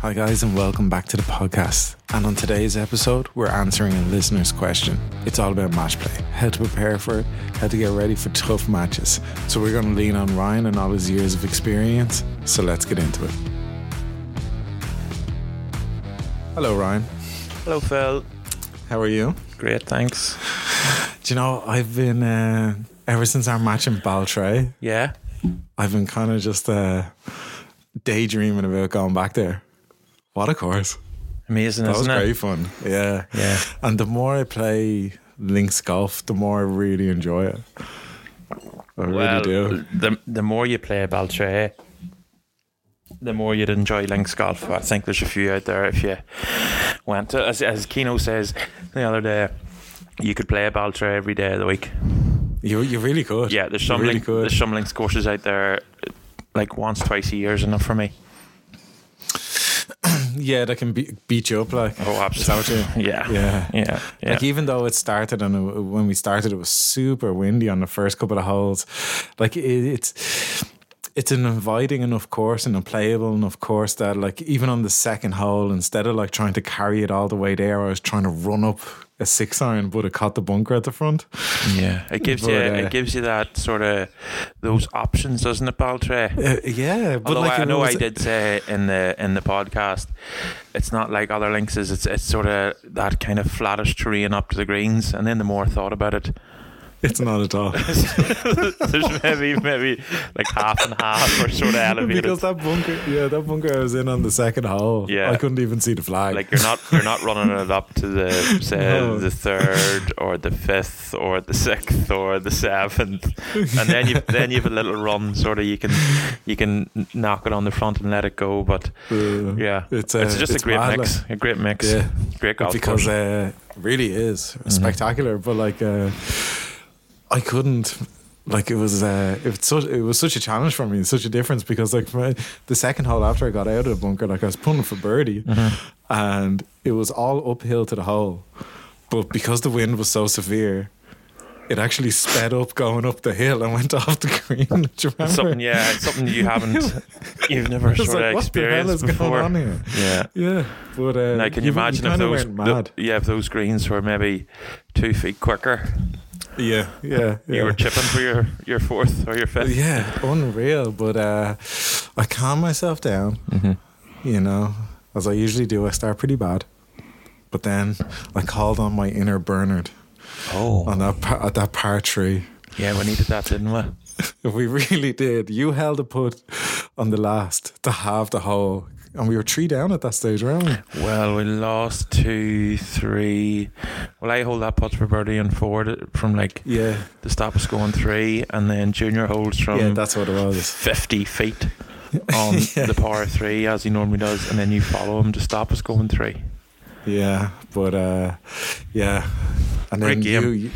Hi, guys, and welcome back to the podcast. And on today's episode, we're answering a listener's question. It's all about match play, how to prepare for it, how to get ready for tough matches. So, we're going to lean on Ryan and all his years of experience. So, let's get into it. Hello, Ryan. Hello, Phil. How are you? Great, thanks. Do you know, I've been, uh, ever since our match in Baltray, Yeah, I've been kind of just uh, daydreaming about going back there. What a course. amazing, That was isn't great it? fun. Yeah. Yeah. And the more I play links golf, the more I really enjoy it. I really do. the the more you play Baltray, the more you'd enjoy links golf. I think there's a few out there. If you went to, as as Kino says the other day, you could play Baltray every day of the week. You you really could. Yeah, there's some really link, could. there's some links courses out there. Like once, twice a year is enough for me. yeah, that can be, beat you up like. Oh, Is that what absolutely. Yeah, Yeah. yeah, yeah. Like even though it started and it, when we started, it was super windy on the first couple of holes. Like it, it's it's an inviting enough course and a playable enough course that like even on the second hole, instead of like trying to carry it all the way there, I was trying to run up a six iron, but it caught the bunker at the front. Yeah, it gives But, you uh, it gives you that sort of those options, doesn't it, Baltray? Uh, yeah, but Although like I it know was- I did say in the in the podcast, it's not like other links. Is it's it's sort of that kind of flattish terrain up to the greens, and then the more I thought about it, It's not at all. there's maybe maybe like half and half or sort of elevated. because that bunker, yeah, that bunker I was in on the second hole. Yeah. I couldn't even see the flag. like you're not you're not running it up to the say No. the third or the fifth or the sixth or the seventh, and then you then you have a little run sort of you can you can knock it on the front and let it go, but Uh, yeah, It's, it's, uh, just it's a great mad, mix, a great mix, Yeah. great golf because course. uh, it really is Mm-hmm. spectacular. But like, uh, I couldn't. Like it was, uh, it was such, it was such a challenge for me, such a difference because like my, the second hole after I got out of the bunker, like I was putting for birdie, Mm-hmm. and it was all uphill to the hole, but because the wind was so severe, it actually sped up going up the hill and went off the green. Do you remember? something, yeah, something you haven't, you've never It's sort like, of what the hell is experienced before. going on here? Yeah. Yeah, but uh, Now, can you, imagine if those, mad? the- yeah, if those greens were maybe two feet quicker, yeah, yeah, yeah. you were chipping for your, your fourth or your fifth. Yeah, unreal. But uh, I calm myself down, Mm-hmm. you know, as I usually do. I start pretty bad, but then I called on my inner Bernard Oh, on that par, at that par three. yeah, we needed that, didn't we? We really did. You held a put on the last to have the hole, and we were three down at that stage, weren't we? Well, we lost two, three. Well, I hold that putt for birdie and forward from like Yeah, the stop was going three, and then Junior holds from yeah, that's what it was. 50 feet on Yeah. the par three as he normally does, and then you follow him to stop us going three. Yeah, but uh, yeah, and then Great game. you, you,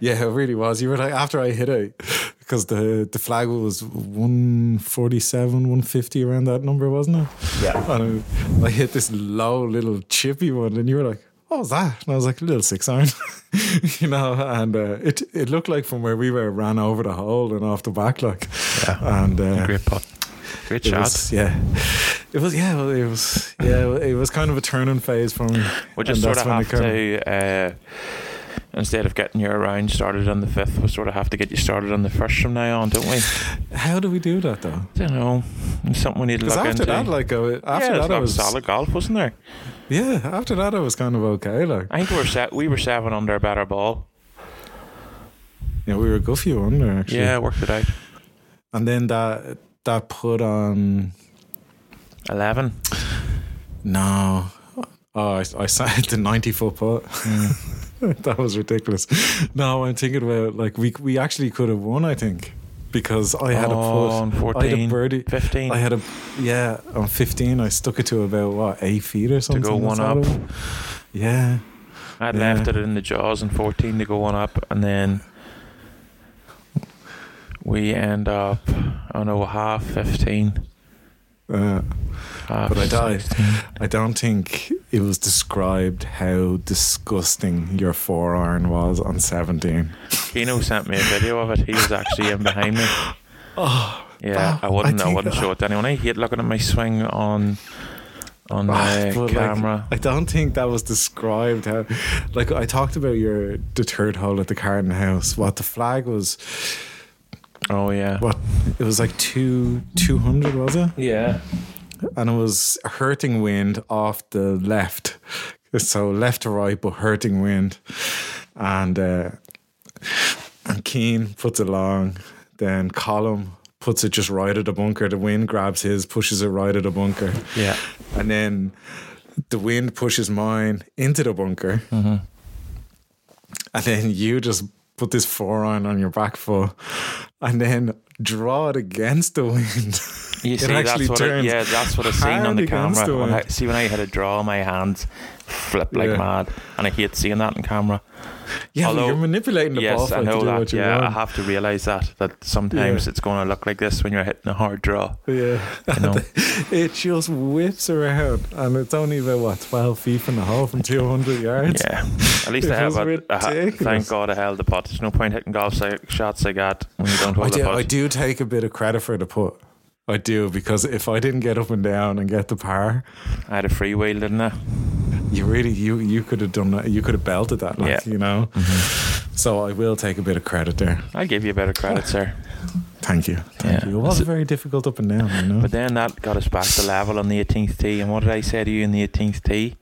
yeah, it really was. You were like after I hit it because the the flag was one forty seven, one fifty around that number, wasn't it? Yeah. And I, I hit this low little chippy one, and you were like. What was that? And I was like, a little six iron, you know, and uh, it it looked like from where we were, ran over the hole and off the back, like, Yeah. and uh, Great putt. Great shot. was, yeah, it was, yeah, well, it was, yeah, it was kind of a turning phase for me. we just sort of have to, uh, instead of getting your round started on the fifth, we sort of have to get you started on the first from now on, don't we? How do we do that though? I don't know. It's something we need to look after into. that, like, uh, after yeah, that, I was solid golf, wasn't there? yeah. After that, I was kind of okay. Like, I think we were set. We were seven under a better ball. yeah, we were good few under actually. Yeah, worked it out. and then that that put on Eleven. no. Oh, I, I signed the ninety foot putt. Mm. that was ridiculous. Now I'm thinking about like we we actually could have won. I think because I had Oh, a putt. on I had a birdie. 15. I had a yeah on fifteen. I stuck it to about what eight feet or something. To go one up. Yeah. I'd Yeah. left it in the jaws in 14 to go one up, and then we end up on a half 15. Uh, But I died. 16. I don't think it was described how disgusting your four iron was on 17. Keno sent me a video of it. He was actually in behind me. Oh, Yeah, I wouldn't. I I wouldn't show it to anyone. I hate looking at my swing on on Ah, the but, like, camera. I don't think that was described how. Like I talked about your the third hole at the Carton House. What the flag was? Oh yeah. What it was like two two hundred was it? Yeah. And it was hurting wind off the left, so left to right, but hurting wind, and uh, and Keane puts it long. Then Colm puts it just right at the bunker. The wind grabs his, pushes it right at the bunker. Yeah. and then the wind pushes mine into the bunker, Mm-hmm. and then you just put this forearm on your back foot, and then draw it against the wind. You It see, actually that's what I, yeah, that's what I seen on the camera. When I, see when I had to draw my hands flip like Yeah. mad, and I hate seeing that on camera. yeah, Although- you're manipulating the ball yes, I know do that. Yeah, I have to realize that that sometimes Yeah. it's going to look like this when you're hitting a hard draw. Yeah, You know? it just whips around, and it's only about what twelve feet from the hole from two hundred yards. Yeah, at least I have it. I ha- thank God I held the putt. There's no point hitting golf shots like that when you don't I hold the putt. I do take a bit of credit for the put. I do because if I didn't get up and down and get the par, I had a free wheel, didn't I? you really you you could have done that. You could have belted that, like, Yeah. Mm-hmm. you know. So I will take a bit of credit there. I'll give you a bit of credit, sir. Thank you. Thank Yeah. you. It was very difficult up and down, you know. But then that got us back to level on the 18th tee. And what did I say to you in the 18th tee?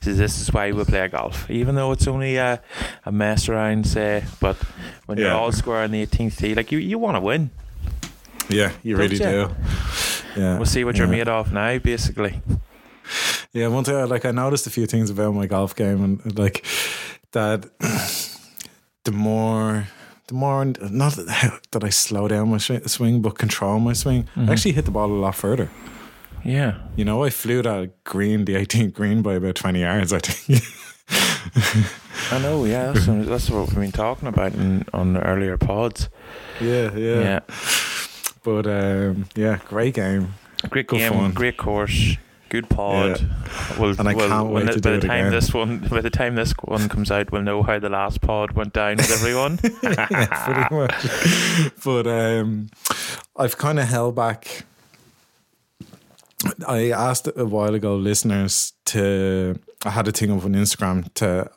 Says this is why we play golf, even though it's only a, a mess around, say. But when you're all square on the 18th tee, like you, you want to win. Yeah, you really Don't do. Yeah. We'll see what you're yeah. made of now, basically. Yeah, one thing, like I noticed a few things about my golf game, and like that, the more, the more, not that I slow down my swing, but control my swing. Mhm. I actually hit the ball a lot further. Yeah. You know, I flew that green, the 18th green, by about 20 yards. I think. I know, yeah. That's, what- that's what we've been talking about in, on the earlier pods. yeah, yeah, Yeah. But um, yeah, great game. Great Good game, fun. great course, good pod. We'll, And I we'll- can't wait the- to by do the it time again. this one, by the time this one comes out, we'll know how the last pod went down with everyone. yeah, pretty much. But um, I've kind of held back. I asked a while ago listeners to. I had a thing up on Instagram to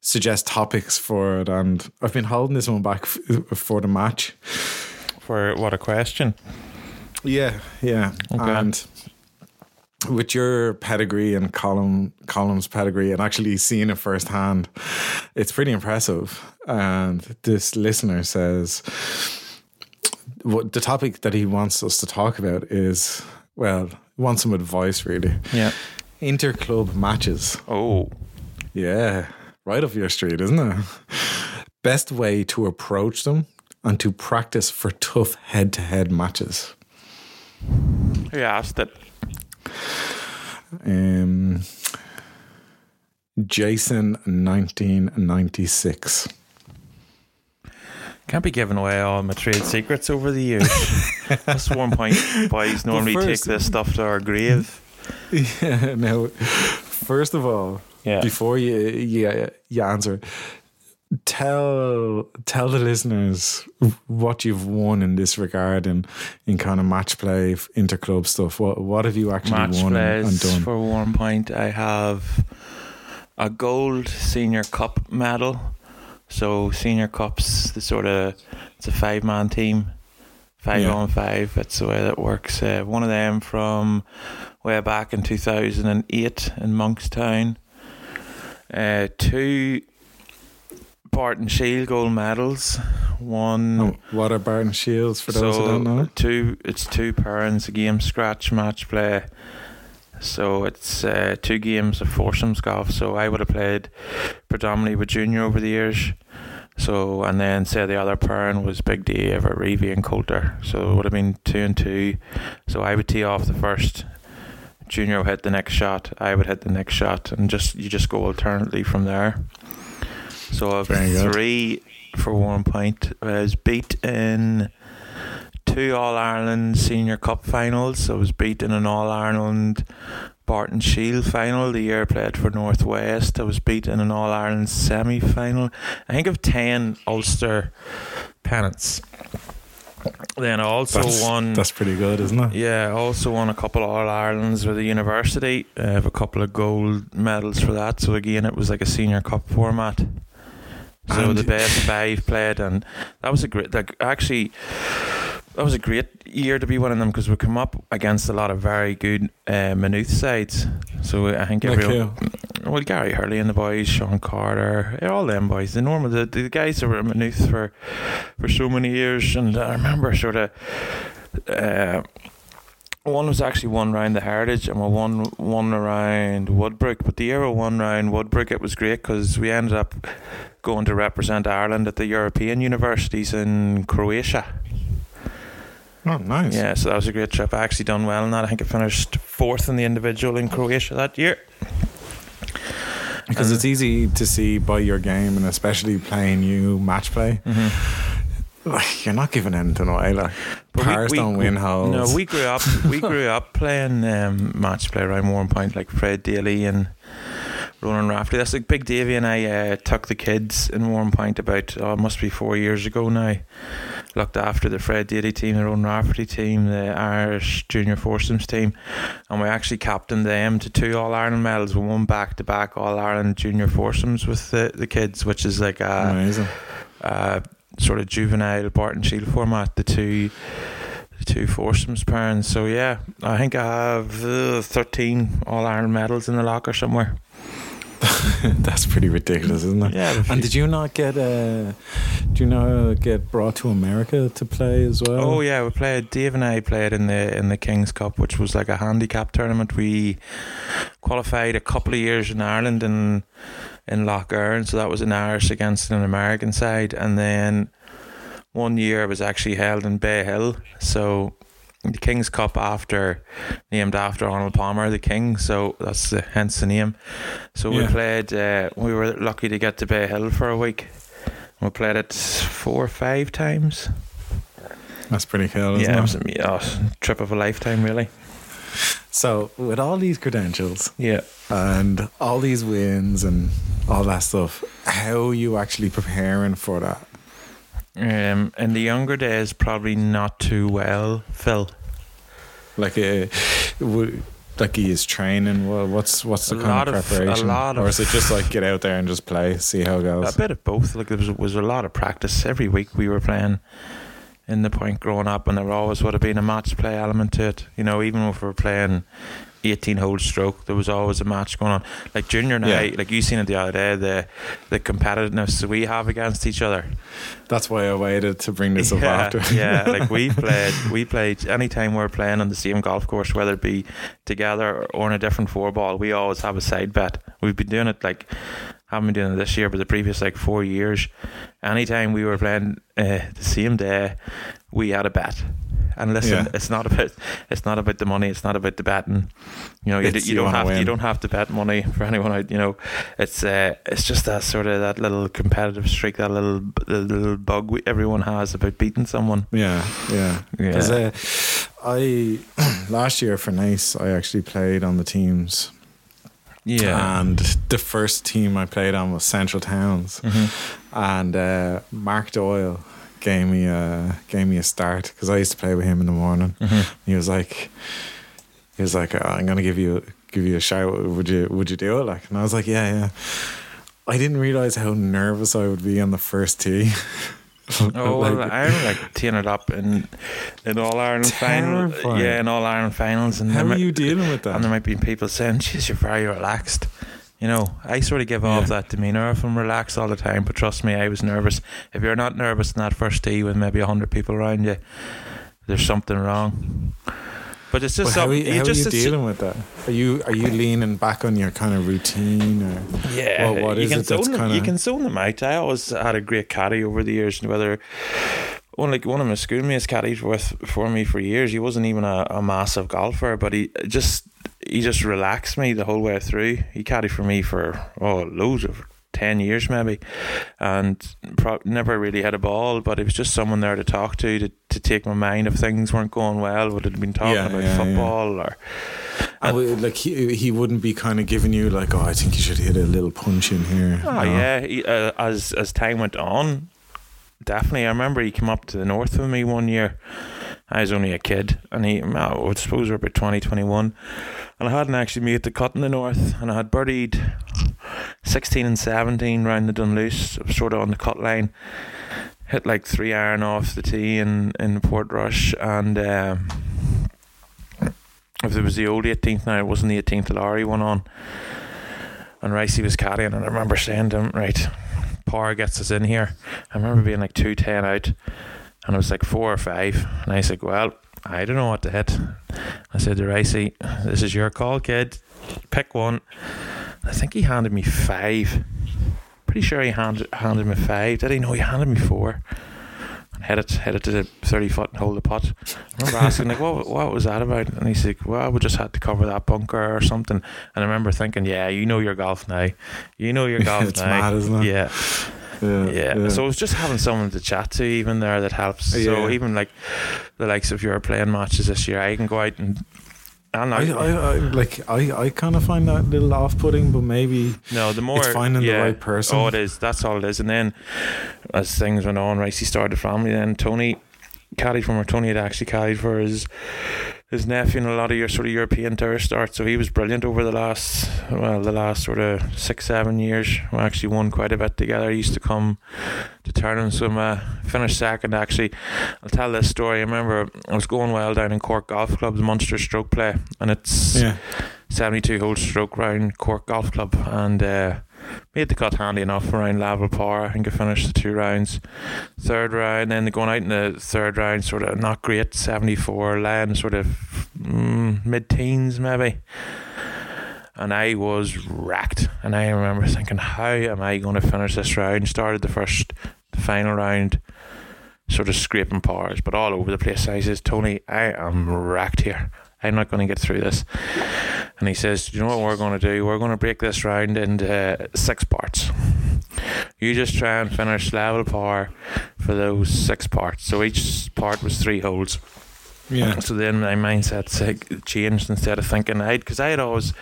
suggest topics for it, and I've been holding this one back f- for the match. For what a question! Yeah, yeah, Okay. and with your pedigree and Colm Colm's pedigree, and actually seeing it firsthand, it's pretty impressive. And this listener says, what the topic that he wants us to talk about is well, he wants some advice really. Yeah. Interclub matches. Oh, Yeah, right up your street, isn't it? Best way to approach them and to practice for tough head-to-head matches. who asked it? Um, Jason, nineteen ninety six. Can't be giving away all my trade secrets over the years. That's one point. Boys normally first- take this stuff to our grave. Yeah. Now, first of all, Yeah. before you you, you answer, tell tell the listeners what you've won in this regard and in kind of match play, interclub stuff. What what have you actually Match won and, and done? for one point. I have a gold senior cup medal. So senior cups, the sort of it's a five man team, five Yeah. on five. That's the way that works. Uh, one of them from way back in two thousand and eight in Monkstown. Uh, two Barton Shield gold medals. One Oh, what are Barton Shields for those who don't know? two it's two parents a game scratch match play. So it's uh, two games of foursomes golf. So I would have played predominantly with junior over the years. So and then say the other parent was Big D, or Reevy and Coulter. So it would have been two and two. So I would tee off the first. Junior would hit the next shot. I would hit the next shot. And just you just go alternately from there so I've Very good. three for one point I was beat in two All Ireland Senior Cup finals. I was beat in an All Ireland Barton Shield final the year I played for Northwest. I was beat in an All Ireland semi final. I think of ten Ulster pennants. Then I also That's, won. that's pretty good, isn't it? Yeah, I also won a couple of All Irelands with the university. I have a couple of gold medals for that. So again, it was like a senior cup format. So And- the best five played, and that was a great. Like actually, that was a great year to be one of them because we come up against a lot of very good uh, Maynooth sides. So I think Like everyone, who? well, Gary Hurley and the boys, Sean Carter, all them boys. The normal, the, the guys that were at Maynooth for for so many years, and I remember sort of. Uh, one was actually one round the Heritage, and we won one around Woodbrook. But the year we won round Woodbrook, it was great because we ended up going to represent Ireland at the European universities in Croatia. Oh, nice. Yeah, so that was a great trip. I actually done well in that. I think I finished fourth in the individual in Croatia that year. Because it's uh, easy to see by your game, and especially playing you match play. Mm-hmm. Like you're not giving anything away. Like But we- we- don't win holes. No, we grew up. We grew up playing um, match play around Warrenpoint, like Fred Daly and Ronan Rafferty. That's like Big Davy and I uh, took the kids in Warrenpoint about oh, it must be four years ago now. Looked after the Fred Daly team, the Ronan Rafferty team, the Irish Junior Foursomes team, and we actually captained them to two All Ireland medals. We won back to back All Ireland Junior Foursomes with the, the kids, which is like a Amazing. uh, sort of juvenile Barton Shield format, the two the two foursomes parents. So yeah, I think I have uh, thirteen All Ireland medals in the locker somewhere. That's pretty ridiculous, isn't it? Yeah. And did you not get uh, do you know get brought to America to play as well? Oh yeah, we played. Dave and I played in the in the Kings Cup, which was like a handicap tournament. We qualified a couple of years in Ireland in in Lough Erne, so that was an Irish against an American side, and then one year it was actually held in Bay Hill. So the Kings Cup after named after Arnold Palmer, the King. So that's the, hence the name. So we Yeah. played. Uh, we were lucky to get to Bay Hill for a week. We played it four or five times. That's pretty cool, isn't Yeah, it it? was a oh, trip of a lifetime, really. So with all these credentials Yeah. and all these wins and all that stuff, how are you actually preparing for that? Um, in the younger days, probably not too well, Phil. Like uh, would like he is training. Well, what's what's the A kind of of- a preparation, lot or is it just like get out there and just play, see how it goes? A bit of both. Like there was, was a lot of practice every week. We were playing in the point growing up, and there always would have been a match play element to it. You know, even if we were playing eighteen hole stroke, there was always a match going on. Like junior now, Yeah. like you seen it the other day, the the competitiveness we have against each other. That's why I waited to bring this up after. yeah, like we played, we played anytime we're playing on the same golf course, whether it be together or in a different four ball, we always have a side bet. We've been doing it like haven't been doing it this year, but the previous like four years. Anytime we were playing uh, the same day, we had a bet. And listen, Yeah. it's not about it's not about the money. It's not about the betting. You know, you, d- you you don't wanna have you don't have to bet money for anyone out. You know, it's uh, it's just that sort of that little competitive streak, that little the little bug we, everyone has about beating someone. Yeah, yeah. Yeah. 'Cause, uh, I last year for Naas, I actually played on the teams, Yeah. and the first team I played on was Central Towns, Mhm. and uh, Mark Doyle gave me a gave me a start because I used to play with him in the morning. Mhm. He was like, he was like, "Oh, I'm gonna give you give you a shout. Would you would you do it? Like, and I was like, yeah, yeah. I didn't realize how nervous I would be on the first tee. Oh, Like- well, I'm like teeing it up in in all Ireland finals. Yeah, in all Ireland finals, and how are might- you dealing with that? And there might be people saying, "Geez, you're very relaxed." You know, I sort of give off that demeanor if I'm relaxed all the time. But trust me, I was nervous. If you're not nervous in that first tee with maybe hundred people around you, there's something wrong. But it's just But how are you, how are just you dealing with that? Are you are you leaning back on your kind of routine or Yeah, Well, what you can it that's them. kinda- You can zone them out. I always had a great caddy over the years, and whether one like one of my schoolmates caddied with for me for years. He wasn't even a, a massive golfer, but he just he just relaxed me the whole way through. He caddied for me for oh loads of. 10 years maybe and pro- never really had a ball but it was just someone there to talk to to, to take my mind if things weren't going well would have been talking Yeah, about yeah, yeah. football or And we- like he he wouldn't be kind of giving you like oh I think you should hit a little punch in here. Oh No. yeah, he, uh, as as time went on, definitely. I remember he came up to the north with me one year. I was only a kid, and he, I would suppose we are about 20, 21. And I hadn't actually made the cut in the north, and I had birdied 16 and 17 round the Dunluce, sort of on the cut line. Hit like three iron off the tee in, in Portrush, and um, if it was the old 18th now, it wasn't the 18th that Lowry went on. And Ricey was caddying, and I remember saying to him, right, Power gets us in here. I remember being like 210 out, and it was like four or five. And I said, well, I don't know what to hit. I said to Ricey, this is your call, kid. Pick one. I think he handed me five. Pretty sure he handed handed me five. Did he? know he handed me four head it, head it to the 30 foot and hold the putt. I remember asking, like, what, what was that about? And he said, well, we just had to cover that bunker or something. And I remember thinking, yeah, you know your golf now. You know your golf it's now. mad, isn't it? Yeah. Yeah, Yeah. yeah. So it's just having someone to chat to even there that helps. So even like the likes of your playing matches this year, I can go out and and I, I, I like I, I kind of find that a little off-putting, but maybe No, the more It's finding the right person. Oh, it is. That's all it is. And then as things went on, Ricey started a family. Then Tony caddied from. Or Tony had actually carried for his his nephew and a lot of your sort of European tour starts. So he was brilliant over the last well, the last sort of six seven years. We actually won quite a bit together. He used to come to tournaments with me. Finished second actually. I'll tell this story. I remember I was going well down in Cork Golf Club's Munster Stroke Play, and it's yeah, 72 hole stroke round Cork Golf Club and uh, made the cut handy enough around level par. I think I finished the two rounds. Third round, then going out in the third round, sort of not great, 74, land sort of mm, mid teens maybe. And I was racked. And I remember thinking, how am I going to finish this round? Started the first, the final round, sort of scraping pars, but all over the place. I says, Tony, I am racked here. I'm not going to get through this. And he says, you know what we're going to do? We're going to break this round into uh, six parts. You just try and finish level par for those six parts. So each part was three holes. Yeah, So then my mindset changed instead of thinking I'd because I had always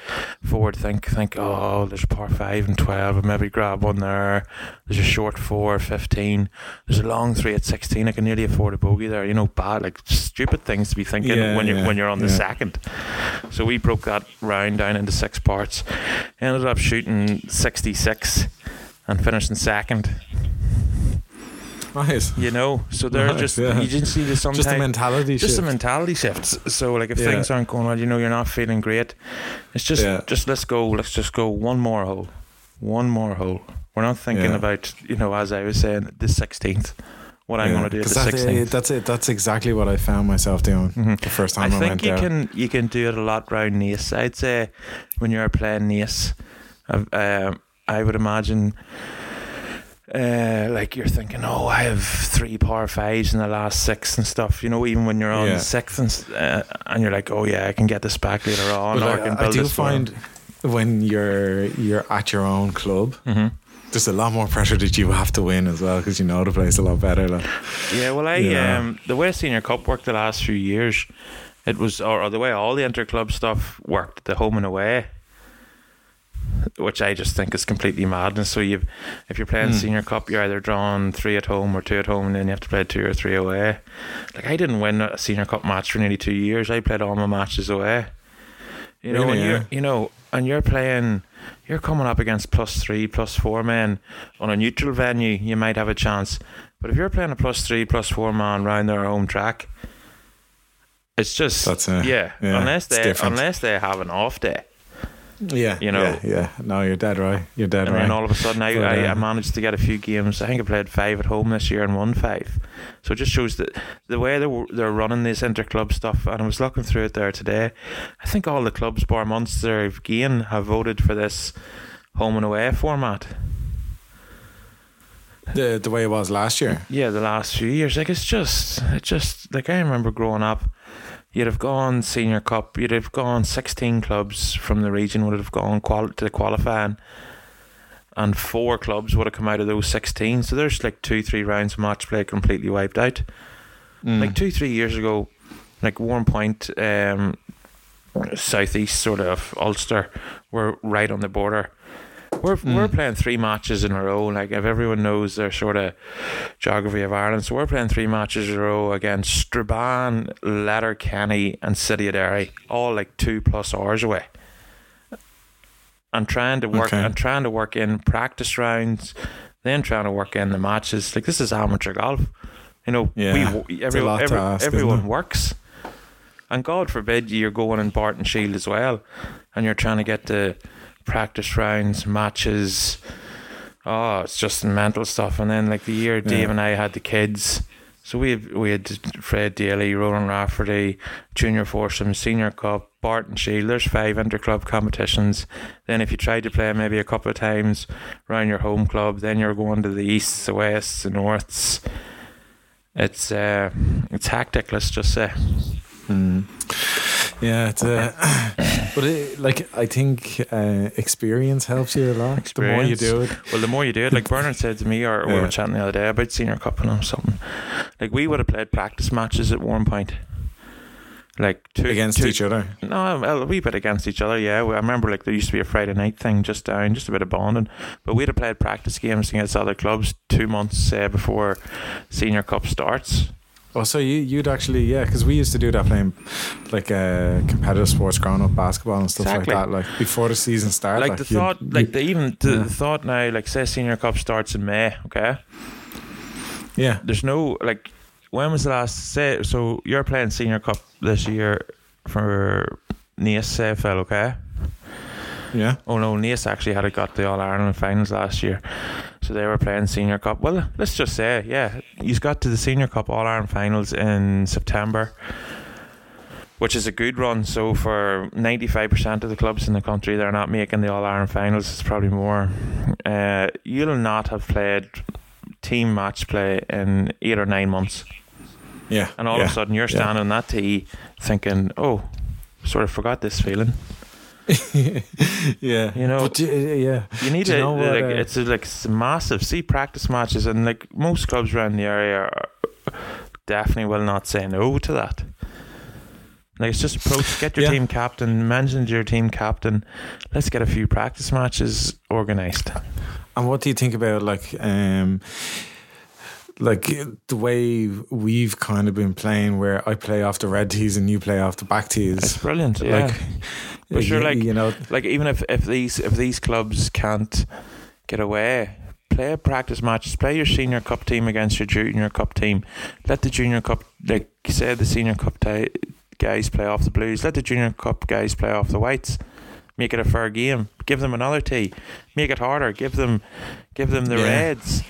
forward think think oh there's a par five and twelve and maybe grab one there. There's a short four, 15. There's a long three at sixteen. I can nearly afford a bogey there. You know, bad like stupid things to be thinking Yeah, when you're yeah, when you're on the second. So we broke that round down into six parts. Ended up shooting sixty six and finishing second. Nice. You know, so Nice, just yeah. you just need to sometimes Just a mentality just shift. a mentality shift. So like if Yeah. things aren't going well, you know you're not feeling great. It's just Yeah. just let's go. Let's just go one more hole, one more hole. We're not thinking about you know as I was saying the sixteenth. What I'm going to do the that- sixteenth. that's it. That's exactly what I found myself doing Mhm. the first I time I, think went you there. can you can do it a lot round Naas. I'd say when you're playing Naas, uh, I would imagine. Uh, like you're thinking, oh, I have three par fives in the last six and stuff. You know, even when you're on Yeah. sixth and, uh, and you're like, oh yeah, I can get this back later on, or I, I, do this for 'em." find when you're you're at your own club, Mhm. there's a lot more pressure that you have to win as well because you know the place a lot better. Like. Yeah, well, I Yeah. um the way Senior Cup worked the last few years, it was or, or the way all the inter club stuff worked, the home and away, which I just think is completely madness. So you, if you're playing Hmm. Senior Cup, you're either drawing three at home or two at home, and then you have to play two or three away. Like I didn't win a Senior Cup match for nearly two years. I played all my matches away. You know, Really, and yeah. you're you know, and you're playing. You're coming up against plus three, plus four men on a neutral venue. You might have a chance, but if you're playing a plus three, plus four man round their home track, it's just That's it. yeah. Yeah, unless they unless they have an off day, Yeah, You know. yeah, yeah. No, you're dead right. You're dead and right. then all of a sudden I, But, I, I managed to get a few games. I think I played five at home this year and won five. So it just shows that the way they're, they're running this inter club stuff. And I was looking through it there today. I think all the clubs, bar Munster, again, have voted for this home and away format. the the way it was last year. Yeah, the last few years, like it's just, it just like I remember growing up. You'd have gone senior cup. You'd have gone sixteen clubs from the region would have gone qual- to the qualifying, and four clubs would have come out of those sixteen. So there's like two, three rounds of match play completely wiped out. Mm. Like two, three years ago, like Warrenpoint, um, southeast sort of Ulster, were right on the border. We're we're hmm. playing three matches in a row. Like if everyone knows their sort of geography of Ireland, so we're playing three matches in a row against Strabane, Letterkenny, and City of Derry, all like two plus hours away. And trying to work Okay. and trying to work in practice rounds, then trying to work in the matches. Like this is amateur golf. You know, Yeah, we it's a everyone lot to every, ask, everyone works. And God forbid you're going in Barton Shield as well, and you're trying to get the practice rounds, matches. Oh, it's just mental stuff. And then like the year Dave Yeah. and I had the kids, so we had, we had Fred Daly, Ronan Rafferty, Junior Foursome, Senior Cup, Barton Shield. There's five interclub competitions. Then if you tried to play maybe a couple of times around your home club, then you're going to the easts, the wests, the norths. It's uh, it's hectic. Let's just say. Mm. Yeah, it's uh, but it, like I think uh, experience helps you a lot. The more you do it, Well, the more you do it, like Bernard said to me, or we were chatting the other day about senior cup and something. Like we would have played practice matches at one point, like two against two- each other. No, well, a wee bit against each other. Yeah, I remember like there used to be a Friday night thing just down, just a bit of bonding. But we'd have played practice games against other clubs two months uh, before senior cup starts. Oh, so you you'd actually yeah, because we used to do that playing like uh, competitive sports growing up, basketball and stuff Exactly. like that. Like before the season started, like the you'd- thought, like the even the, yeah. the thought now, like say senior cup starts in May. Okay, yeah, there's no like when was the last say so you're playing senior cup this year for Naas AFL okay yeah, oh no Naas actually had it got the All Ireland finals last year so they were playing senior cup well let's just say yeah he's got to the senior cup All Ireland finals in September which is a good run so for 95% of the clubs in the country they're not making the All Ireland finals it's probably more uh, you'll not have played team match play in eight or nine months yeah. and all yeah. of a sudden you're yeah. standing on that tee thinking, oh, sort of forgot this feeling. yeah, You know- but, yeah, You need to, you know what, like, uh, it's a, like massive. See practice matches, and like most clubs around the area are, definitely will not say no to that. Like it's just approach, get your Yeah. team captain, mention your team captain. Let's get a few practice matches organised. And what do you think about like um like the way we've kind of been playing where I play off the red tees and you play off the back It's tees? brilliant, yeah. Like But sure, like- you know like even if, if these if these clubs can't get away, play a practice matches. Play your senior cup team against your junior cup team. Let the junior cup, like say the senior cup ti- guys play off the blues. Let the junior cup guys play off the whites. Make it a fair game. Give them another tee. Make it harder. Give them, give them the Yeah. reds.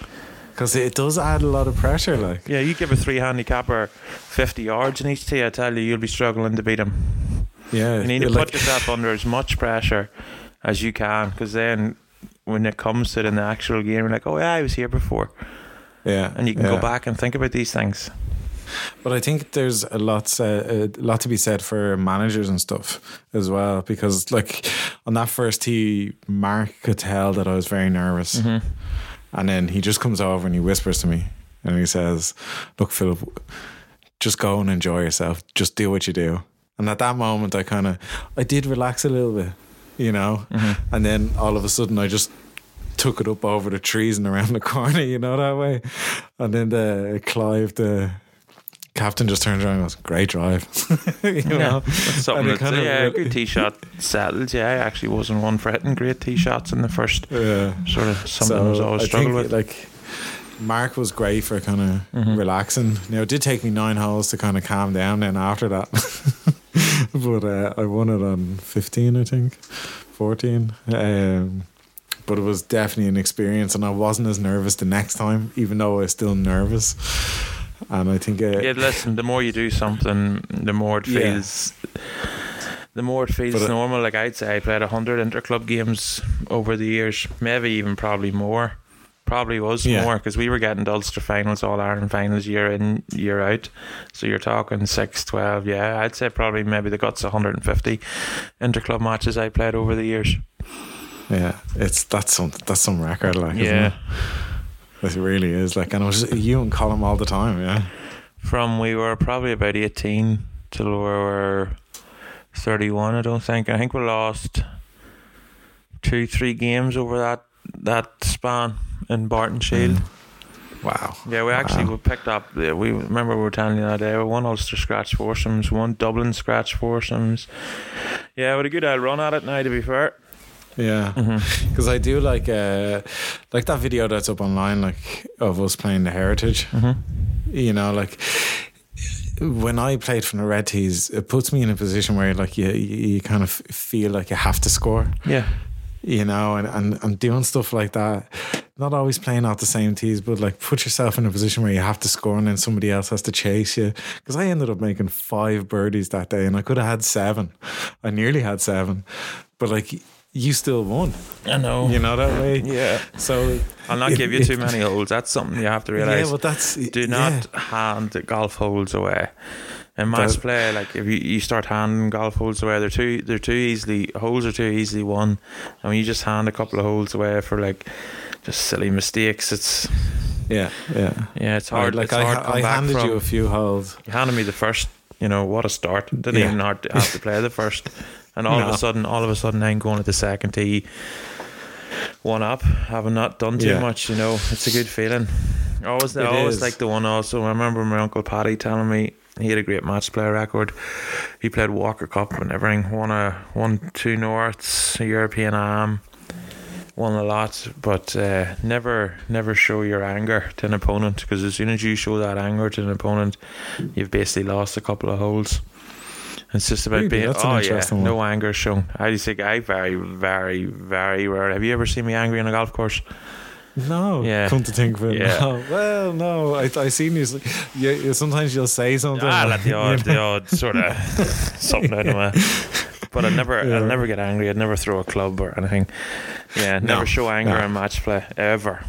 Because it does add a lot of pressure like Yeah, you give a three handicapper fifty yards in each tee. I tell you, you'll be struggling to beat him. yeah You need to like, put yourself under as much pressure as you can, because then when it comes to the actual game, you're like, oh yeah, I was here before, yeah and you can yeah. go back and think about these things. But I think there's a lot, uh, a lot to be said for managers and stuff as well. Because like on that first tee, Mark could tell that I was very nervous, Mm-hmm. And then he just comes over and he whispers to me and he says, "Look, Philip, just go and enjoy yourself. Just do what you do." And at that moment, I kind of, I did relax a little bit, you know. Mm-hmm. And then all of a sudden, I just took it up over the trees and around the corner, you know that way. And then the Clive, the captain, just turns around and goes, "Great drive," you know. That's something that's kind of yeah, good tee shot settled. Yeah, I actually wasn't one for hitting great tee shots in the first Yeah. sort of something I was always think, with. Like Mark was great for kind of Mhm. relaxing. Now it did take me nine holes to kind of calm down. Then after that, but uh, I won it on fifteen, I think, fourteen. Um, but it was definitely an experience, and I wasn't as nervous the next time, even though I was still nervous. And I think, uh, yeah, listen, the more you do something, the more it Yeah. feels. The more it feels But normal. Like I'd say, I played hundred interclub games over the years, maybe even probably more. Probably was Yeah. more because we were getting to Ulster finals, All Ireland finals year in, year out. So you're talking 6, 12, yeah. I'd say probably maybe the guts 150 interclub matches I played over the years. yeah, it's that's some that's some record, like isn't Yeah. It? It really is. Like, and it was you and Colin all the time, yeah. From we were probably about 18 till we were 31, I don't think. I think we lost two, three games over that that span in Barton Shield. Mm. Wow. Yeah, we actually Wow. we picked up. yeah, We remember we were telling you that day. We won Ulster scratch foursomes, one Dublin scratch foursomes. Yeah, with a good old run at it now. To be fair, Yeah, Mm-hmm. because I do like uh, like that video that's up online, like of us playing the Heritage. Mm-hmm. You know, like when I played from the Red Tees, it puts me in a position where like you you you kind of feel like you have to score. yeah, You know, and and and doing stuff like that. Not always playing out the same tees, but like put yourself in a position where you have to score and then somebody else has to chase you. Because I ended up making five birdies that day and I could have had seven. I nearly had seven. But like you still won. I know. You know that way? Yeah, So I'll not give you too many holes. That's something you have to realize. Yeah, but that's Do not hand the golf holes away. In match That- play, like if you, you start handing golf holes away, they're too they're too easily holes are too easily won. And when you just hand a couple of holes away for like just silly mistakes, it's Yeah, yeah. yeah, it's hard. like it's I, hard come I handed from. you a few holes. You handed me the first. You know what a start. Didn't Yeah. even hard to have to play the first, and all of a sudden, all of a sudden, I'm going at the second tee, one up, having not done too Yeah. much. You know, it's a good feeling. Always, I always like the one. Also, I remember my uncle Paddy telling me he had a great match play record. He played Walker Cup and everything. Won a won two Norths, a European Am. Won a lot, but uh, never, never show your anger to an opponent because as soon as you show that anger to an opponent, you've basically lost a couple of holes. It's just about Really? being. That's oh yeah, interesting no anger shown. I just think I very, very, very rare. Have you ever seen me angry on a golf course? No, Yeah. come to think of it, Yeah. no. Well, no, I I seen you. you, you sometimes you'll say something. Ah, like, let the odd, the odd sort of something out of my. But I never, Yeah. I'll never get angry. I'd never throw a club or anything. Yeah, No. never show anger No. in match play ever.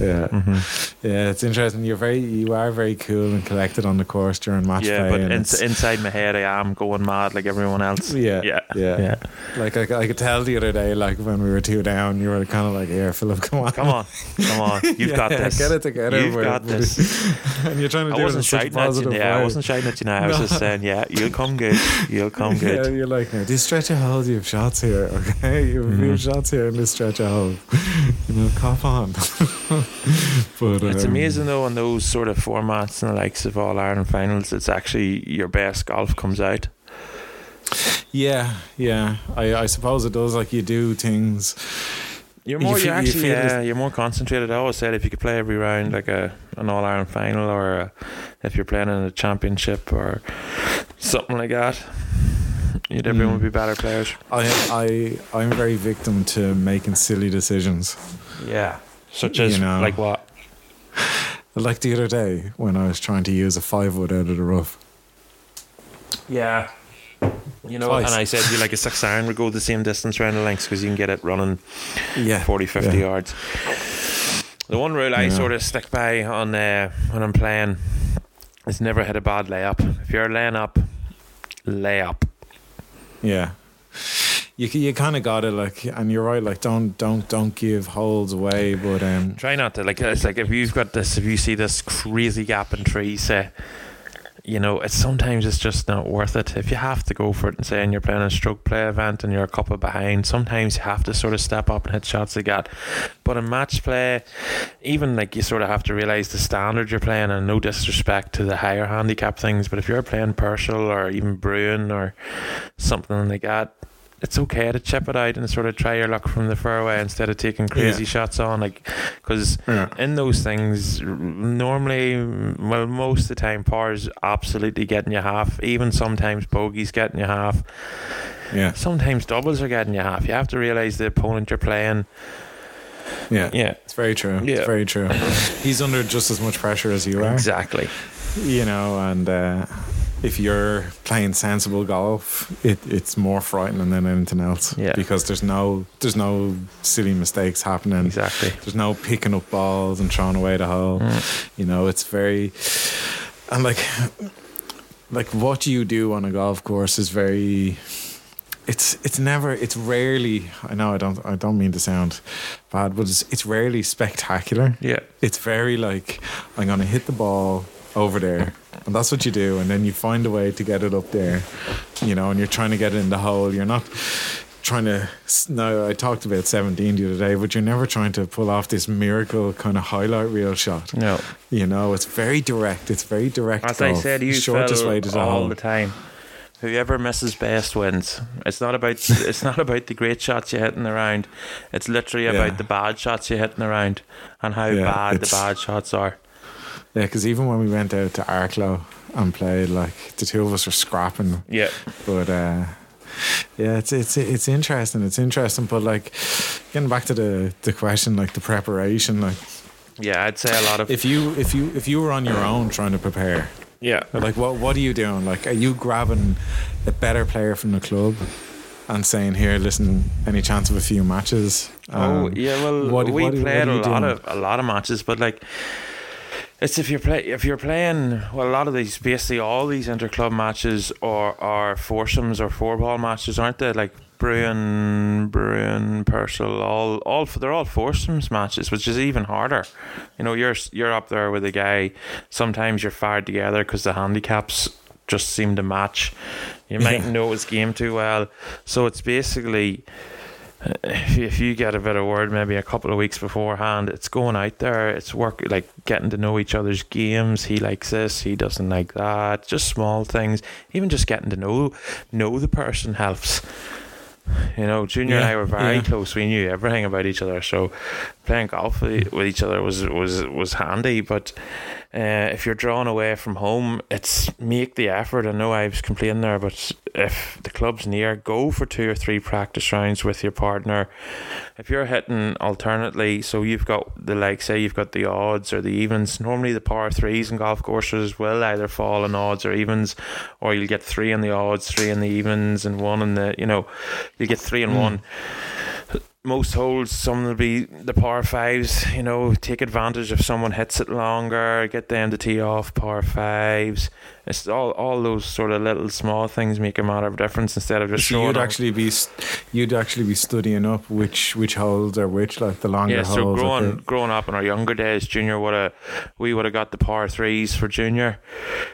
Yeah, Mm-hmm. yeah. It's interesting. You're very, you are very cool and collected on the course during match yeah, play. but in, inside my head, I am going mad like everyone else. yeah, Yeah, yeah, yeah. Like I, I could tell the other day, like when we were two down, you were kind of like, "Here, Philip, come on, Come on, come on, you've Yeah, got this. Get it together. You've with- got with- this. and you're trying to I do wasn't it in such a shouting at you. positive Yeah, I wasn't shouting at you. Now I was No. just saying, yeah, you'll come good. You'll come good." Yeah, you're like, now, this stretch of hold, you have shots here, okay? You have a few Mhm. shots here in this stretch out. You know, cop on. but It's um, amazing though in those sort of formats and the likes of All Ireland finals. It's actually your best golf comes out. Yeah, yeah. I, I suppose it does. Like you do things. You're You more, feel- you you actually, feel yeah, you're more concentrated. I always said if you could play every round like a an All Ireland final, or uh if you're playing in a championship or something like that, you'd everyone Mm. would be better players. I I I'm very victim to making silly decisions. Yeah, such as You know. like what? Like the other day when I was trying to use a five wood out of the rough. Yeah. You know, Twice. and I said you like a six iron would go the same distance around the links because you can get it running Yeah. 40, 50 Yeah. yards. The one rule I Yeah. sort of stick by on uh, when I'm playing is never hit a bad layup. If you're laying up, lay up. Yeah. You you kind of got it like, and you're right. Like, don't don't don't give holes away, but um, Try not to like. It's like if you've got this, if you see this crazy gap in trees, say, you know, it's sometimes it's just not worth it. If you have to go for it and saying you're playing a stroke play event and you're a couple behind, sometimes you have to sort of step up and hit shots like that. But in match play, even like you sort of have to realize the standard you're playing, and no disrespect to the higher handicap things, but if you're playing Purcell or even Bruen or something like that. It's okay to chip it out and sort of try your luck from the fairway instead of taking crazy Yeah. shots on, like because yeah. in those things, normally, well, most of the time, par's absolutely getting you half. Even sometimes bogeys getting you half. yeah, Sometimes doubles are getting you half. You have to realize the opponent you're playing. yeah, Yeah, It's very true. Yeah. It's very true. He's under just as much pressure as you are. exactly. you know, and uh, if you're playing sensible golf, it, it's more frightening than anything else. Yeah. Because there's no there's no silly mistakes happening. Exactly. There's no picking up balls and throwing away the hole. Mm. You know, it's very and like like what you do on a golf course is very it's it's never it's rarely I know I don't I don't mean to sound bad, but it's it's rarely spectacular Yeah, it's very like I'm gonna hit the ball over there, and that's what you do, and then you find a way to get it up there, you know, and you're trying to get it in the hole. You're not, trying to. No, I talked about 17 the other day, but you're never trying to pull off this miracle kind of highlight reel shot. No. You know, it's very direct. It's very direct. As I said, you shortest way to the all hole. the time. Whoever misses best wins. It's not about it's not about the great shots you hit in the round. It's literally about Yeah. the bad shots you hit in the round and how Yeah, bad the bad shots are. Yeah, because even when we went out to Arklow and played, like the two of us were scrapping. Yeah. But uh, yeah, it's it's it's interesting. It's interesting. But like getting back to the the question, like the preparation, like Yeah, I'd say a lot of if you if you if you were on your own trying to prepare, Yeah. like what what are you doing? Like, are you grabbing a better player from the club? And saying here, listen, any chance of a few matches? Oh Um, yeah, well what- we what- what played are a lot doing? of a lot of matches, but like it's if you're play if you're playing well a lot of these basically all these interclub matches or are foursomes or four ball matches, aren't they? Like Bruen, Bruen, Purcell, all all they're all foursomes matches, which is even harder. You know, you're you're up there with a guy. Sometimes you're fired together because the handicaps just seem to match. You might know his game too well, so it's basically if you, if you get a bit of word maybe a couple of weeks beforehand it's going out there it's work like getting to know each other's games he likes this he doesn't like that just small things even just getting to know know the person helps you know junior and i were very yeah. close we knew everything about each other so playing golf with with each other was was was handy but uh, if you're drawn away from home, it's make the effort. I know I was complaining there, but if the club's near, go for two or three practice rounds with your partner. If you're hitting alternately, so you've got the like, say you've got the odds or the evens. Normally, the par threes and golf courses will either fall in odds or evens, or you'll get three in the odds, three in the evens, and one in the you know, you get three and Mm. one most holes, some will be the par fives. You know, take advantage if someone hits it longer, get them to tee off par fives. It's all all those sort of little small things make a matter of difference instead of just So you'd actually be you'd actually be studying up which which holes are which, like the longer yeah, so growing growing up in our younger days, junior would have we would have got the par threes for junior.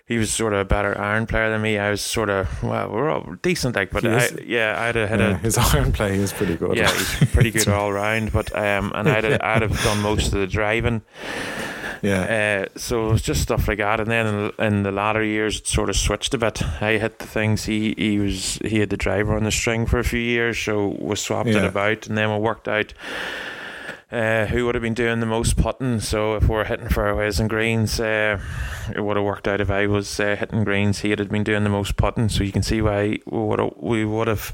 He was sort of a better iron player than me. I was sort of well, we're all decent like, but I, yeah, I'd have hit yeah, a his iron play is pretty good. Yeah, he's pretty good all round. But um, and I'd have, I'd have done most of the driving. Yeah. Uh, so it was just stuff like that. And then in, in the latter years, it sort of switched a bit. I hit the things. He he was he had the driver on the string for a few years, so we swapped it about, and then we worked out. Uh, who would have been doing the most putting? So if we're hitting fairways and greens, uh, it would have worked out if I was uh, hitting greens. He had been doing the most putting, so you can see why we would have, we would have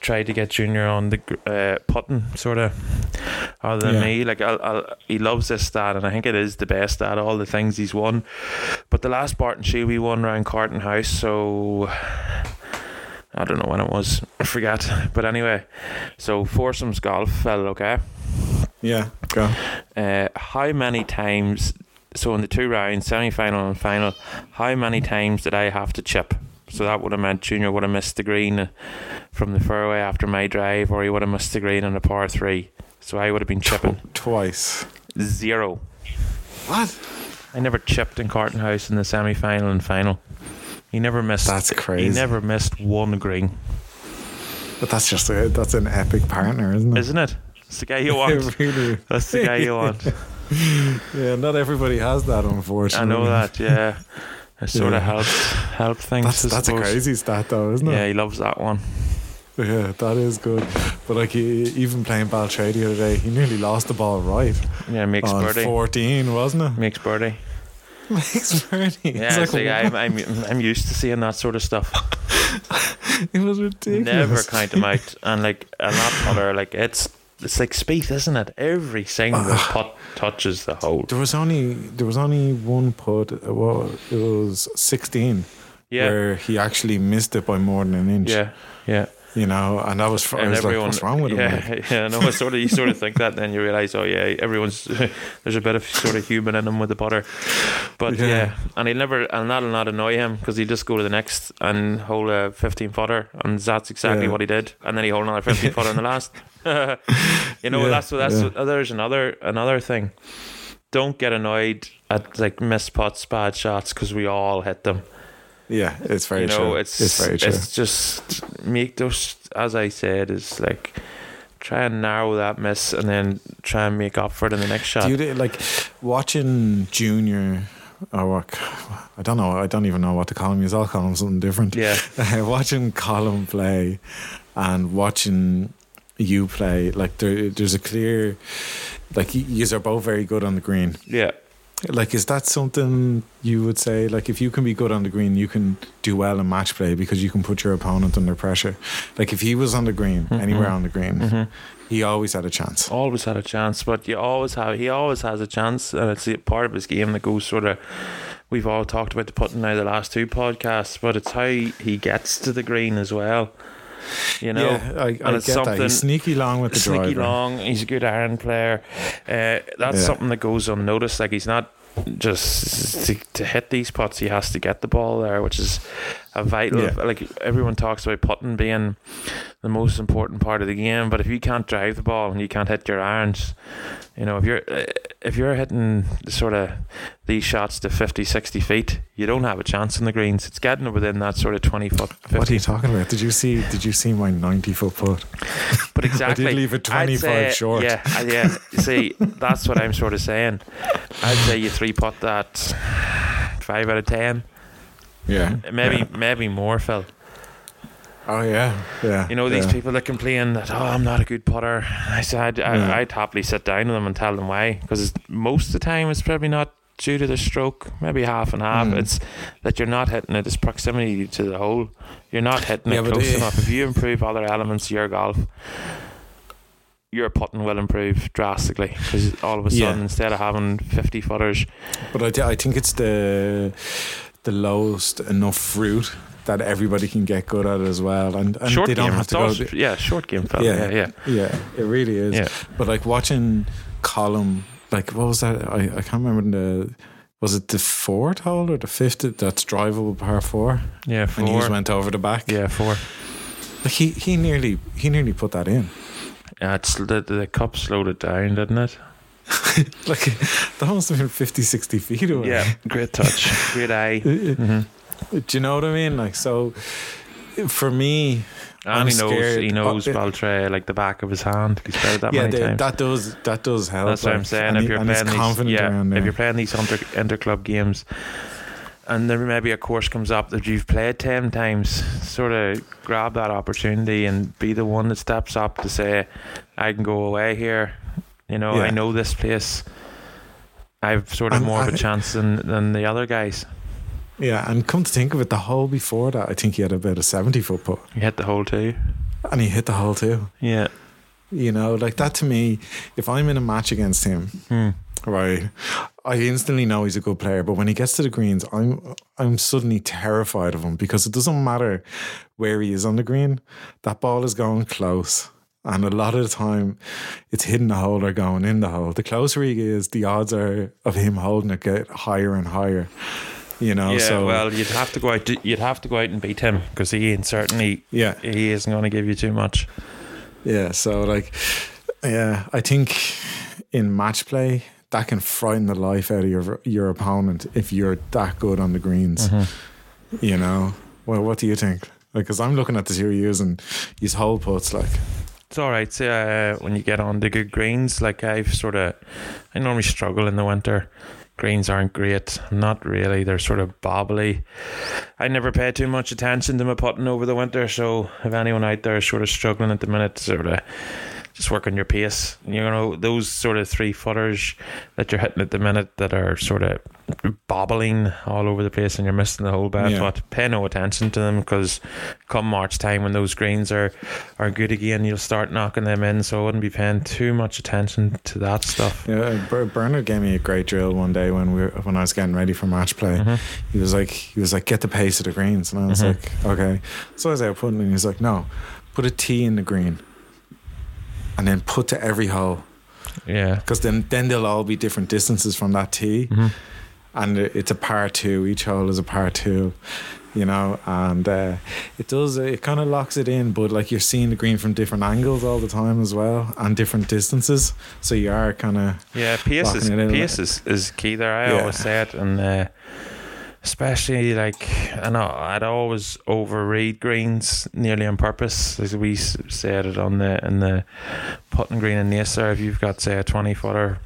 tried to get Junior on the uh, putting sort of, other than Yeah. me. Like I'll, I'll, he loves this stat, and I think it is the best stat. All the things he's won, but the last Barton Shield we won around Carton House, so. I don't know when it was. I forget. But anyway, so foursomes golf fell okay. Yeah. Go. Uh, how many times? So in the two rounds, semi final and final, how many times did I have to chip? So that would have meant Junior would have missed the green from the fairway after my drive, or he would have missed the green on a par three. So I would have been chipping Twice. zero. What? I never chipped in Carton House in the semi final and final. He never missed. That's crazy. He never missed one green, But that's just a, that's an epic partner, isn't it? isn't it? It's the guy you want. Really. That's the guy you want. Yeah, not everybody has that, unfortunately. I know that. Yeah, it sort Yeah. of helps help things. That's that's a crazy stat, though, isn't it? Yeah, he loves that one. Yeah, that is good. But like, he, even playing Baltray the other day, he nearly lost the ball right Yeah, makes on birdie. 14, wasn't it? Makes birdie. Makes birdie. Yeah, It's like, I'm, I'm I'm used to seeing that sort of stuff. it was ridiculous. Never count them out, and like and that putter, like it's it's like speed, isn't it? Every single putt touches the hole. There was only there was only one putt. uh, Well, it was 16 Yeah, where he actually missed it by more than an inch. yeah, yeah. You know, and that was. I And was like, everyone, what's wrong with him? yeah, Like, yeah. No, it's sort of you sort of think that, then you realize, oh yeah, everyone's there's a bit of sort of human in him with the putter, but yeah, Yeah. and he'll never, and that'll not annoy him because he'll just go to the next and hold a 15 footer, and that's exactly Yeah. what he did, and then he hold another 15 footer in the last. you know, Yeah, that's that's yeah. there's another another thing. Don't get annoyed at like missed putts, bad shots because we all hit them. Yeah, it's very you know, true. it's it's very true. it's just make those as I said, is like try and narrow that miss and then try and make up for it in the next shot. Do you like watching Junior or what? I don't know. I don't even know what to call him. He's all call him something different. yeah, watching Colin play and watching you play, like there, there's a clear, like you are both very good on the green. yeah. Like, is that something you would say? Like, if you can be good on the green, you can do well in match play because you can put your opponent under pressure. Like, if he was on the green, anywhere on the green, Mhm. he always had a chance. Always had a chance, but you always have. He always has a chance, and it's a part of his game that goes sort of. We've all talked about the putting now the last two podcasts, but it's how he gets to the green as well. You know, yeah, I, I and it's that. something- He's sneaky long with the sneaky driver. long. He's a good iron player. Uh, that's Yeah. something that goes unnoticed. Like he's not just to, to hit these putts. He has to get the ball there, which is a vital. Yeah. Like everyone talks about putting being the most important part of the game, but if you can't drive the ball and you can't hit your irons, you know if you're uh, if you're hitting sort of these shots to 50, 60 feet, you don't have a chance in the greens. It's getting within that sort of twenty foot. 50 What are you talking about? Did you see? Did you see my ninety foot putt? But exactly, I did leave it 25 say- short. Yeah, yeah. See, that's what I'm sort of saying. I'd say you three putt that five out of ten, Yeah, maybe Yeah. maybe more, Phil. Oh yeah, yeah. You know these yeah. people that complain that oh I'm not a good putter. I said I, Yeah. I'd happily sit down with them and tell them why because most of the time it's probably not due to the stroke, maybe half and half. Mm. It's that you're not hitting it. It's proximity to the hole. You're not hitting Yeah, it close enough. If you improve other elements of your golf, your putting will improve drastically because all of a Yeah. sudden instead of having 50 footers, But I, I think it's the the lowest enough fruit that everybody can get good at as well, and, and short they don't game. have to go. yeah, short game. Yeah. Yeah, yeah, yeah, it really is. yeah. But like watching Colm, like what was that? I, I can't remember the. Was it the fourth hole or the fifth that's drivable par four? Yeah, And he just four. went over the back. Yeah, four. Like he, he nearly he nearly put that in. Yeah, it's the, the cup slowed it down, didn't it? Like that must have been 50, 60 feet away. Yeah, great touch, great eye. Do hmm you know what I mean? Like so, for me, I'm And he knows scared. he knows Oh, Baltray like the back of his hand. He's played that yeah, many the- times. that does that does help. That's what I'm saying. If he- you're and playing these, confident yeah, if you're playing these inter inter club games, and there maybe a course comes up that you've played ten times, sort of grab that opportunity and be the one that steps up to say, "I can go away here." You know, Yeah. I know this place. I've sort of And more of a chance than than the other guys. yeah, and come to think of it, the hole before that, I think he had about a seventy foot putt, He hit the hole too. and he hit the hole too. Yeah. You know, like that to me. If I'm in a match against him, Hmm. right, I instantly know he's a good player. But when he gets to the greens, I'm I'm suddenly terrified of him because it doesn't matter where he is on the green. That ball is going close. And a lot of the time, it's hitting the hole or going in the hole. The closer he is, the odds are of him holding it get higher and higher. You know, yeah. so well, you'd have to go out. To, you'd have to go out and beat him because he ain't certainly yeah, he isn't going to give you too much. Yeah, so like, yeah, I think in match play that can frighten the life out of your your opponent if you're that good on the greens. Mm-hmm. You know, well, what do you think? Like, because I'm looking at the series and his whole puts like, It's all right. Uh, when you get on the good greens, like I've sort of, I normally struggle in the winter. Greens aren't great. Not really. They're sort of bobbly. I never pay too much attention to my putting over the winter. So if anyone out there is sort of struggling at the minute, sort of just work on your pace. You know, those sort of three footers that you're hitting at the minute that are sort of bobbling all over the place and you're missing the whole bet. Yeah. But pay no attention to them because come March time when those greens are are good again, you'll start knocking them in. So I wouldn't be paying too much attention to that stuff. yeah. Ber- Bernard gave me a great drill one day when we were, when I was getting ready for match play. Mhm. He was like, he was like, get the pace of the greens, and I was Mhm. like, okay. So I was out putting, and he's like, no, put a T in the green, and then put to every hole. Yeah. because then then they'll all be different distances from that tee, Mhm. and it's a par two. Each hole is a par two, you know, and uh, it does it kind of locks it in. But like you're seeing the green from different angles all the time as well, and different distances, so you are kind of Yeah, pace is Locking it in. pace is, is key there. I Yeah. always say it, and uh, especially like I know I'd always overread greens nearly on purpose, as we said it on the in the putting green and Naas there. If you've got say a twenty footer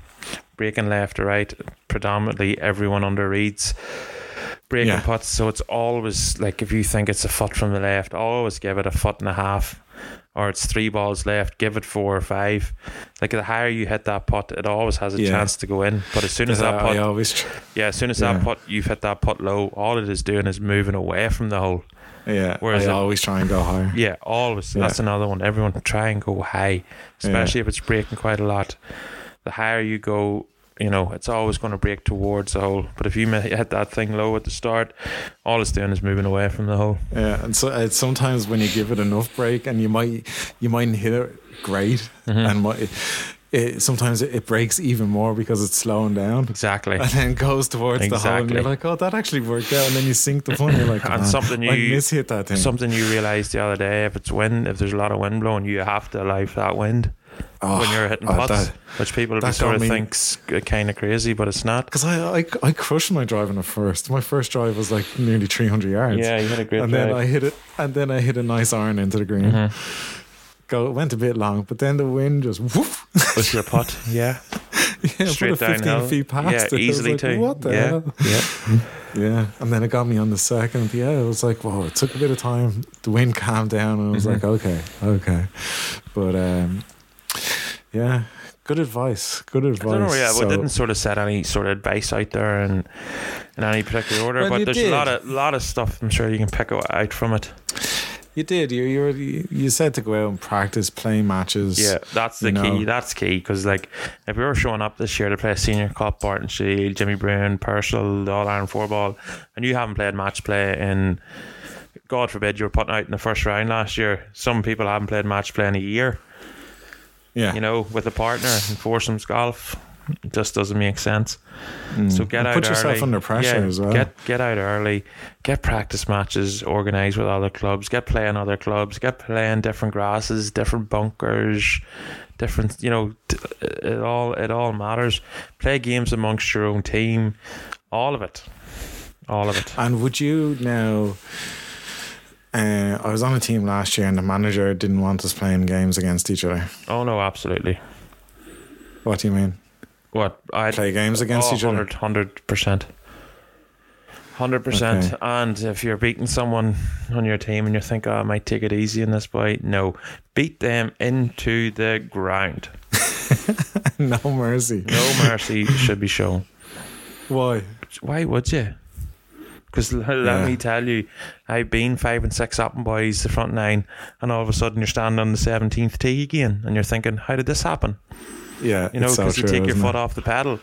breaking left or right, predominantly everyone under reads breaking Yeah. putts. So it's always like if you think it's a foot from the left, always give it a foot and a half. Or it's three balls left, give it four or five. Like the higher you hit that putt, it always has a Yeah. chance to go in. But as soon as I, that putt always, yeah, as soon as Yeah. that putt you've hit that putt low, all it is doing is moving away from the hole. yeah, Whereas I it- always try and go higher. Yeah, always. Yeah. That's another one. Everyone try and go high, especially if it's breaking quite a lot. The higher you go, you know, it's always going to break towards the hole. But if you hit that thing low at the start, all it's doing is moving away from the hole. Yeah, and so uh, sometimes when you give it enough break, and you might you might hit it great, Mm-hmm. and might, it, sometimes it, breaks even more because it's slowing down. Exactly. And then goes towards the hole, and you're like, "Oh, that actually worked out." And then you sink the punt, you're like, And "Man, something I you- mishit that thing." Something you realised the other day, if it's wind, if there's a lot of wind blowing, you have to allow for that wind Oh, when you're hitting putts, that- which people that sort of me- thinks kind of crazy, but it's not. Because I, I I crushed my drive driving at first. My first drive was like nearly 300 yards. Yeah, you had a great and then. I hit it, and then I hit a nice iron into the green. Mm-hmm. Go, it went a bit long, but then the wind just woof, With your putt, yeah. yeah, Straight it 15 downhill. feet past yeah, it. Easily like, too. What the yeah, hell? yeah. Yeah, and then it got me on the second. Yeah, it was like, whoa, it took a bit of time. The wind calmed down, and I was Mhm. like, okay, okay. But um, yeah, good advice. Good advice. I don't know. Yeah, So- we didn't sort of set any sort of advice out there in, in any particular order, Well, but there's a lot of lot of stuff. I'm sure you can pick out from it. You did. You you you said to go out and practice playing matches. Yeah, that's the key. know. That's key because like if we were showing up this year to play Senior Cup, Barton Shield, Jimmy Bruen, Purcell, the All Ireland four ball, and you haven't played match play in. God forbid you were putting out in the first round last year. Some people haven't played match play in a year. Yeah. You know, with a partner in foursomes golf, it just doesn't make sense. Mm. So get And out put yourself early. under pressure Yeah, as well. Get get out early. Get practice matches organised with other clubs. Get playing other clubs. Get playing different grasses, different bunkers, different. You know, it all it all matters. Play games amongst your own team. All of it. All of it. And would you now? Uh, I was on a team last year, and the manager didn't want us playing games against each other. Oh no, absolutely. What do you mean? What I Play games against each other? Hundred percent. Hundred percent. And if you're beating someone on your team and you think, "Oh, I might take it easy in this boy," no, beat them into the ground. no mercy. No mercy should be shown. Why? Why would you? Because let Yeah. me tell you, I've been five and six up in boys the front nine, and all of a sudden you're standing on the seventeenth tee again, and you're thinking, "How did this happen?" Yeah, You know, it's so because you take your foot it? off the pedal.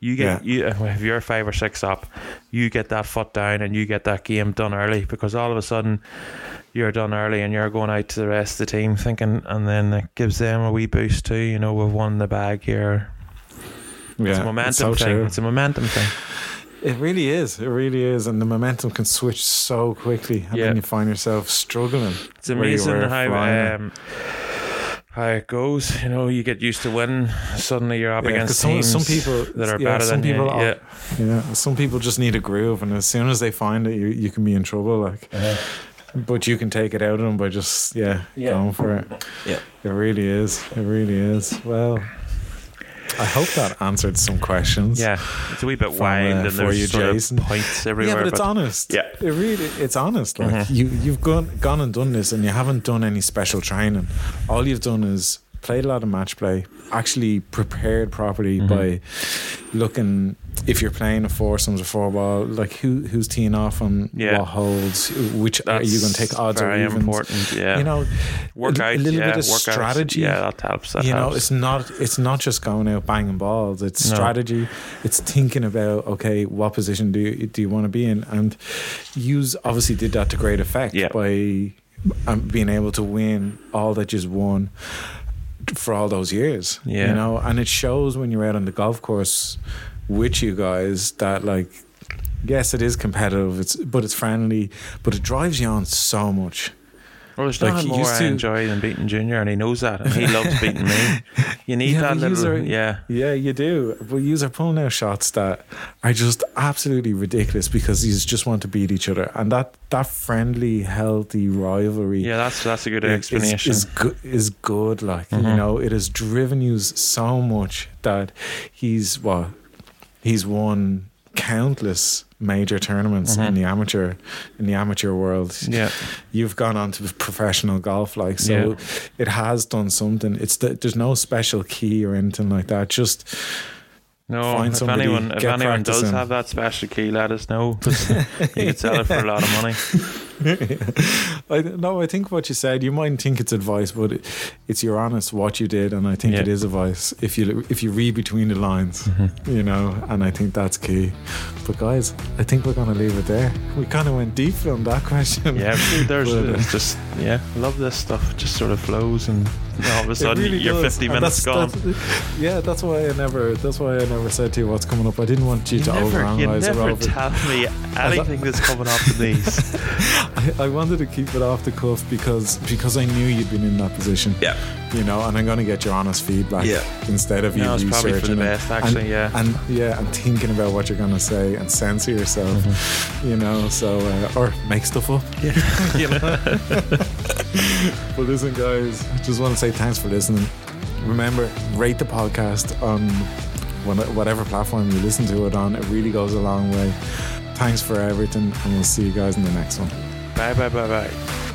You get you uh, if you're five or six up, you get that foot down and you get that game done early because all of a sudden you're done early and you're going out to the rest of the team thinking, and then it gives them a wee boost too. You know, we've won the bag here. Yeah, it's a momentum so thing. true. It's a momentum thing. It really is. It really is, and the momentum can switch so quickly, and Yeah. then you find yourself struggling. It's where you amazing how um, how it goes. You know, you get used to winning. Suddenly you're up Yeah, 'cause against some, teams some people that are yeah, better some than people you. are- Yeah. Yeah, some people just need a groove, and as soon as they find it, you you can be in trouble. Like, but you can take it out of them by just yeah, Yeah. going for it. Yeah. It really is. It really is. Well, I hope that answered some questions. Yeah, it's a wee bit From, wind uh, and there's you, sort Jason. of points everywhere. Yeah, but it's honest. Yeah. it really it's honest. Like Mhm. you you've gone gone and done this, and you haven't done any special training. All you've done is played a lot of match play, actually prepared properly Mhm. by looking if you're playing a foursomes or four ball, like who who's teeing off on Yeah. what holds, which are you going to take odds or very evens? important. Yeah, You know, work a, out a little yeah, bit of work out. strategy. Yeah, that helps. That you know, it's not it's not just going out banging balls. It's No. strategy. It's thinking about okay, what position do you, do you want to be in? And you obviously did that to great effect Yeah. by um, being able to win all that you've won for all those years. Yeah. you know, and it shows when you're out on the golf course with you guys that like. Yes, it is competitive. It's but it's friendly, but it drives you on so much. Well, there's Like, nothing he more used I to- enjoy than beating Junior, and he knows that, and he loves beating me. You need Yeah, that little, yeah. Yeah, you do. But use our pulling out shots that are just absolutely ridiculous because you just want to beat each other, and that that friendly, healthy rivalry. Yeah, that's that's a good is- explanation. Is, is, good, is good. Like you Mhm. know, it has driven you so much that he's what he's won countless major tournaments in Mhm. the amateur in the amateur world. yeah, You've gone on to professional golf, like so. Yeah. It has done something. It's the, there's no special key or anything like that. Just no. Find if somebody, anyone, if anyone does have that special key, let us know. you could sell it for a lot of money. I no, I think what you said. You might think it's advice, but it, it's your honest what you did, and I think Yeah. it is advice if you if you read between the lines, you know. And I think that's key. But guys, I think we're gonna leave it there. We kind of went deep on that question. Yeah, there's But, uh, it's just yeah, I love this stuff. It just sort of flows, and all of a sudden really you're does. 50 And minutes that's- gone. that's- yeah, that's why I never. That's why I never said to you what's coming up. I didn't want you, You to never, you overanalyze or never tell me anything that's coming up of these. I, I wanted to keep it off the cuff because because I knew you'd been in that position. Yeah. You know, and I'm going to get your honest feedback Yeah. instead of you No, it's probably for the researching it. best, actually. and, yeah. and yeah, and thinking about what you're going to say and censor yourself. Mm-hmm. You know, so uh, or make stuff up. Yeah. you know. but listen, guys, I just want to say thanks for listening. Remember, rate the podcast on whatever platform you listen to it on. It really goes a long way. Thanks for everything, and we'll see you guys in the next one. 拜拜拜拜。